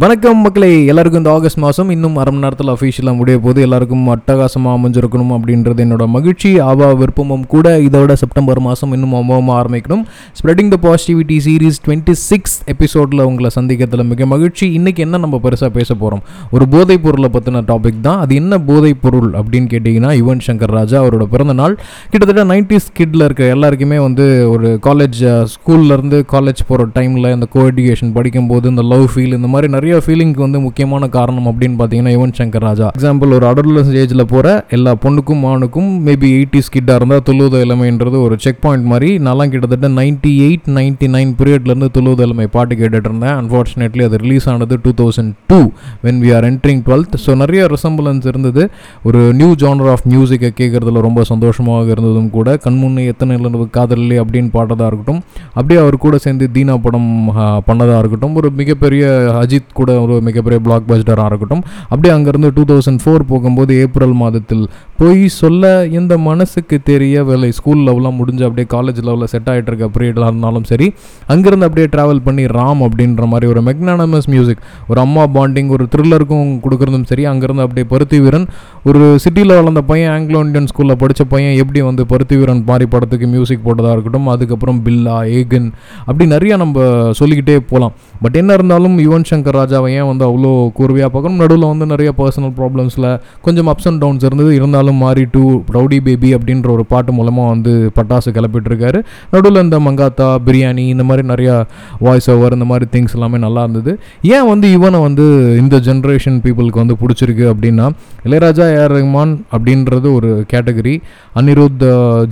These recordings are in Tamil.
வணக்கம் மக்களே எல்லாருக்கும் இந்த ஆகஸ்ட் மாதம் இன்னும் அரை மணி நேரத்தில் அஃபீஷியலாக முடிய போது எல்லாருக்கும் அட்டகாசமாக அமைஞ்சிருக்கணும் அப்படின்றது என்னோட மகிழ்ச்சி. ஆவா விருப்பமும் கூட இதோட செப்டம்பர் மாதம் இன்னும் அம்மாவமாக ஆரம்பிக்கணும். Spreading the positivity series twenty six எபிசோடில் உங்களை சந்திக்கிறதுல மிக மகிழ்ச்சி. இன்றைக்கி என்ன நம்ம பெருசாக பேச போகிறோம் ஒரு போதைப் பொருளை பற்றின டாபிக் தான். அது என்ன போதைப் பொருள் அப்படின்னு கேட்டிங்கன்னா யுவன் சங்கர் ராஜா அவரோட பிறந்த நாள். கிட்டத்தட்ட நைன்டிஸ் கிட்டில் இருக்க எல்லாருக்குமே வந்து ஒரு காலேஜ் ஸ்கூல்லேருந்து காலேஜ் போகிற டைமில் இந்த கோ எஜுகேஷன் படிக்கும்போது இந்த லவ் ஃபீல் இந்த மாதிரி நிறைய ஃபீலிங்க்கு வந்து முக்கியமான காரணம் அப்படின்னு பார்த்தீங்கன்னா யுவன் சங்கர் ராஜா. எக்ஸாம்பிள் ஒரு அடல்ட் ஏஜில் போகிற எல்லா பொண்ணுக்கும் மானுக்கும் மேபி எயிட்டிஸ் கிட்டாக இருந்தால் துள்ளுவது இளமைன்றது ஒரு செக் பாயிண்ட் மாதிரி. நல்லா கிட்டத்தட்ட நைன்டி எயிட் நைன்டி நைன் பீரியட்லேருந்து துள்ளுவது இளமை பாட்டு கேட்டுட்டு இருந்தேன். அன்ஃபார்ச்சுனேட்லி அது ரிலீஸ் ஆனது two thousand two when we are entering twelfth so நிறைய ரிசம்பிளன்ஸ் இருந்தது. ஒரு நியூ ஜானர் ஆஃப் மியூசிக்கை கேட்குறதுல ரொம்ப சந்தோஷமாக இருந்ததும் கூட. கண்முன்னே எத்தனை நிலவு காதலி அப்படின்னு பாட்டதாக இருக்கட்டும். அப்படியே அவர் கூட சேர்ந்து தீனா படம் பண்ணதாக இருக்கட்டும். ஒரு மிகப்பெரிய அஜித் கூட ஒரு மிகப்பெரிய பிளாக் பஸ்டராக இருக்கட்டும். அப்படியே அங்கேருந்து டூ தௌசண்ட் ஃபோர் போகும்போது ஏப்ரல் மாதத்தில் போய் சொல்ல இந்த மனசுக்கு தெரியவில்லை ஸ்கூல் லெவலாம் முடிஞ்சு அப்படியே காலேஜ் லெவலில் செட் ஆகிட்டு இருக்க பீரியடாக இருந்தாலும் சரி அங்கேருந்து அப்படியே ட்ராவல் பண்ணி ராம் அப்படின்ற மாதிரி ஒரு மெக்னானமஸ் மியூசிக் ஒரு அம்மா பாண்டிங் ஒரு த்ரில்லருக்கும் கொடுக்குறதும் சரி அங்கேருந்து அப்படியே பருத்தி வீரன் ஒரு சிட்டியில் வளர்ந்த பையன் ஆங்கிலோ இந்தியன் ஸ்கூலில் படித்த பையன் எப்படி வந்து பருத்தி வீரன் மாதிரி படத்துக்கு மியூசிக் போட்டதாக இருக்கட்டும் அதுக்கப்புறம் பில்லா ஏகன் அப்படி நிறைய நம்ம சொல்லிக்கிட்டே போகலாம் பட் என்ன இருந்தாலும் யுவன் சங்கர் ராஜாவை ஏன் வந்து அவ்வளோ கூர்வையாக பார்க்கணும்? நடுவில் வந்து நிறைய பர்சனல் ப்ராப்ளம்ஸில் கொஞ்சம் அப்ஸ் அண்ட் டவுன்ஸ் இருந்தது. இருந்தாலும் மாறி டூ ரவுடி பேபி அப்படின்ற ஒரு பாட்டு மூலமாக வந்து பட்டாசு கிளப்பிட்டு இருக்காரு நடுவில் இந்த மங்காத்தா பிரியாணி இந்த மாதிரி நிறையா வாய்ஸ் ஓவர் இந்த மாதிரி திங்ஸ் எல்லாமே நல்லா இருந்தது. ஏன் வந்து இவனை வந்து இந்த ஜென்ரேஷன் பீப்புளுக்கு வந்து பிடிச்சிருக்கு அப்படின்னா இளையராஜா ஏஆர் ரஹ்மான் அப்படின்றது ஒரு கேட்டகரி அனிருத்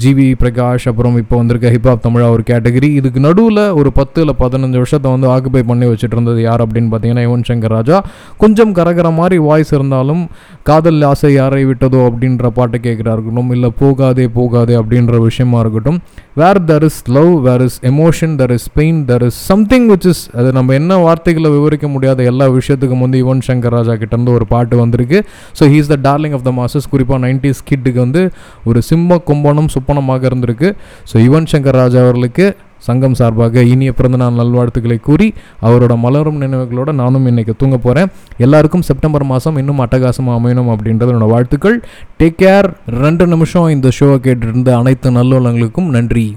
ஜிவி பிரகாஷ் அப்புறம் இப்போ வந்திருக்க ஹிப்ஹாப் தமிழா ஒரு கேட்டகரி இதுக்கு நடுவில் ஒரு பத்து இல்லை பதினஞ்சு வருஷத்தை வந்து ஆக்குபை பண்ணி வச்சுட்டு இருந்தது யார் அப்படின்னு பார்த்தீங்கன்னா யுவன் சங்கர் ராஜா. கொஞ்சம் கரகர மாதிரி வாய்ஸ் இருந்தாலும் காதல் ஆசை யாரை விட்டதோ அப்படின்ற பாட்டை கேட்குறா இருக்கட்டும் இல்லை போகாதே போகாதே அப்படின்ற விஷயமா இருக்கட்டும். Where there is love where is emotion there is pain there is something which is அது நம்ம என்ன வார்த்தைகளை விவரிக்க முடியாத எல்லா விஷயத்துக்கும் வந்து யுவன் சங்கர் ராஜா கிட்ட இருந்து ஒரு பாட்டு வந்திருக்கு. So he's the darling of the masses குறிப்பாக நைன்டிஸ் கிட்டுக்கு வந்து ஒரு சிம்ம கும்பனம் சுப்பனமாக இருந்திருக்கு. ஸோ யுவன் சங்கர் ராஜா அவர்களுக்கு சங்கம் சார்பாக இனிய பிறந்தநாள் நல்வாழ்த்துக்களை கூறி அவரோட மலரும் நினைவுகளோட நானும் இன்றைக்கி தூங்க போகிறேன் எல்லாருக்கும் செப்டம்பர் மாதம் இன்னும் அட்டகாசமாக அமையணும் அப்படின்றது என்னோட வாழ்த்துக்கள். டேக் கேர் ரெண்டு நிமிஷம் இந்த ஷோவை கேட்டிருந்த அனைத்து நல்லுள்ளங்களுக்கும் நன்றி.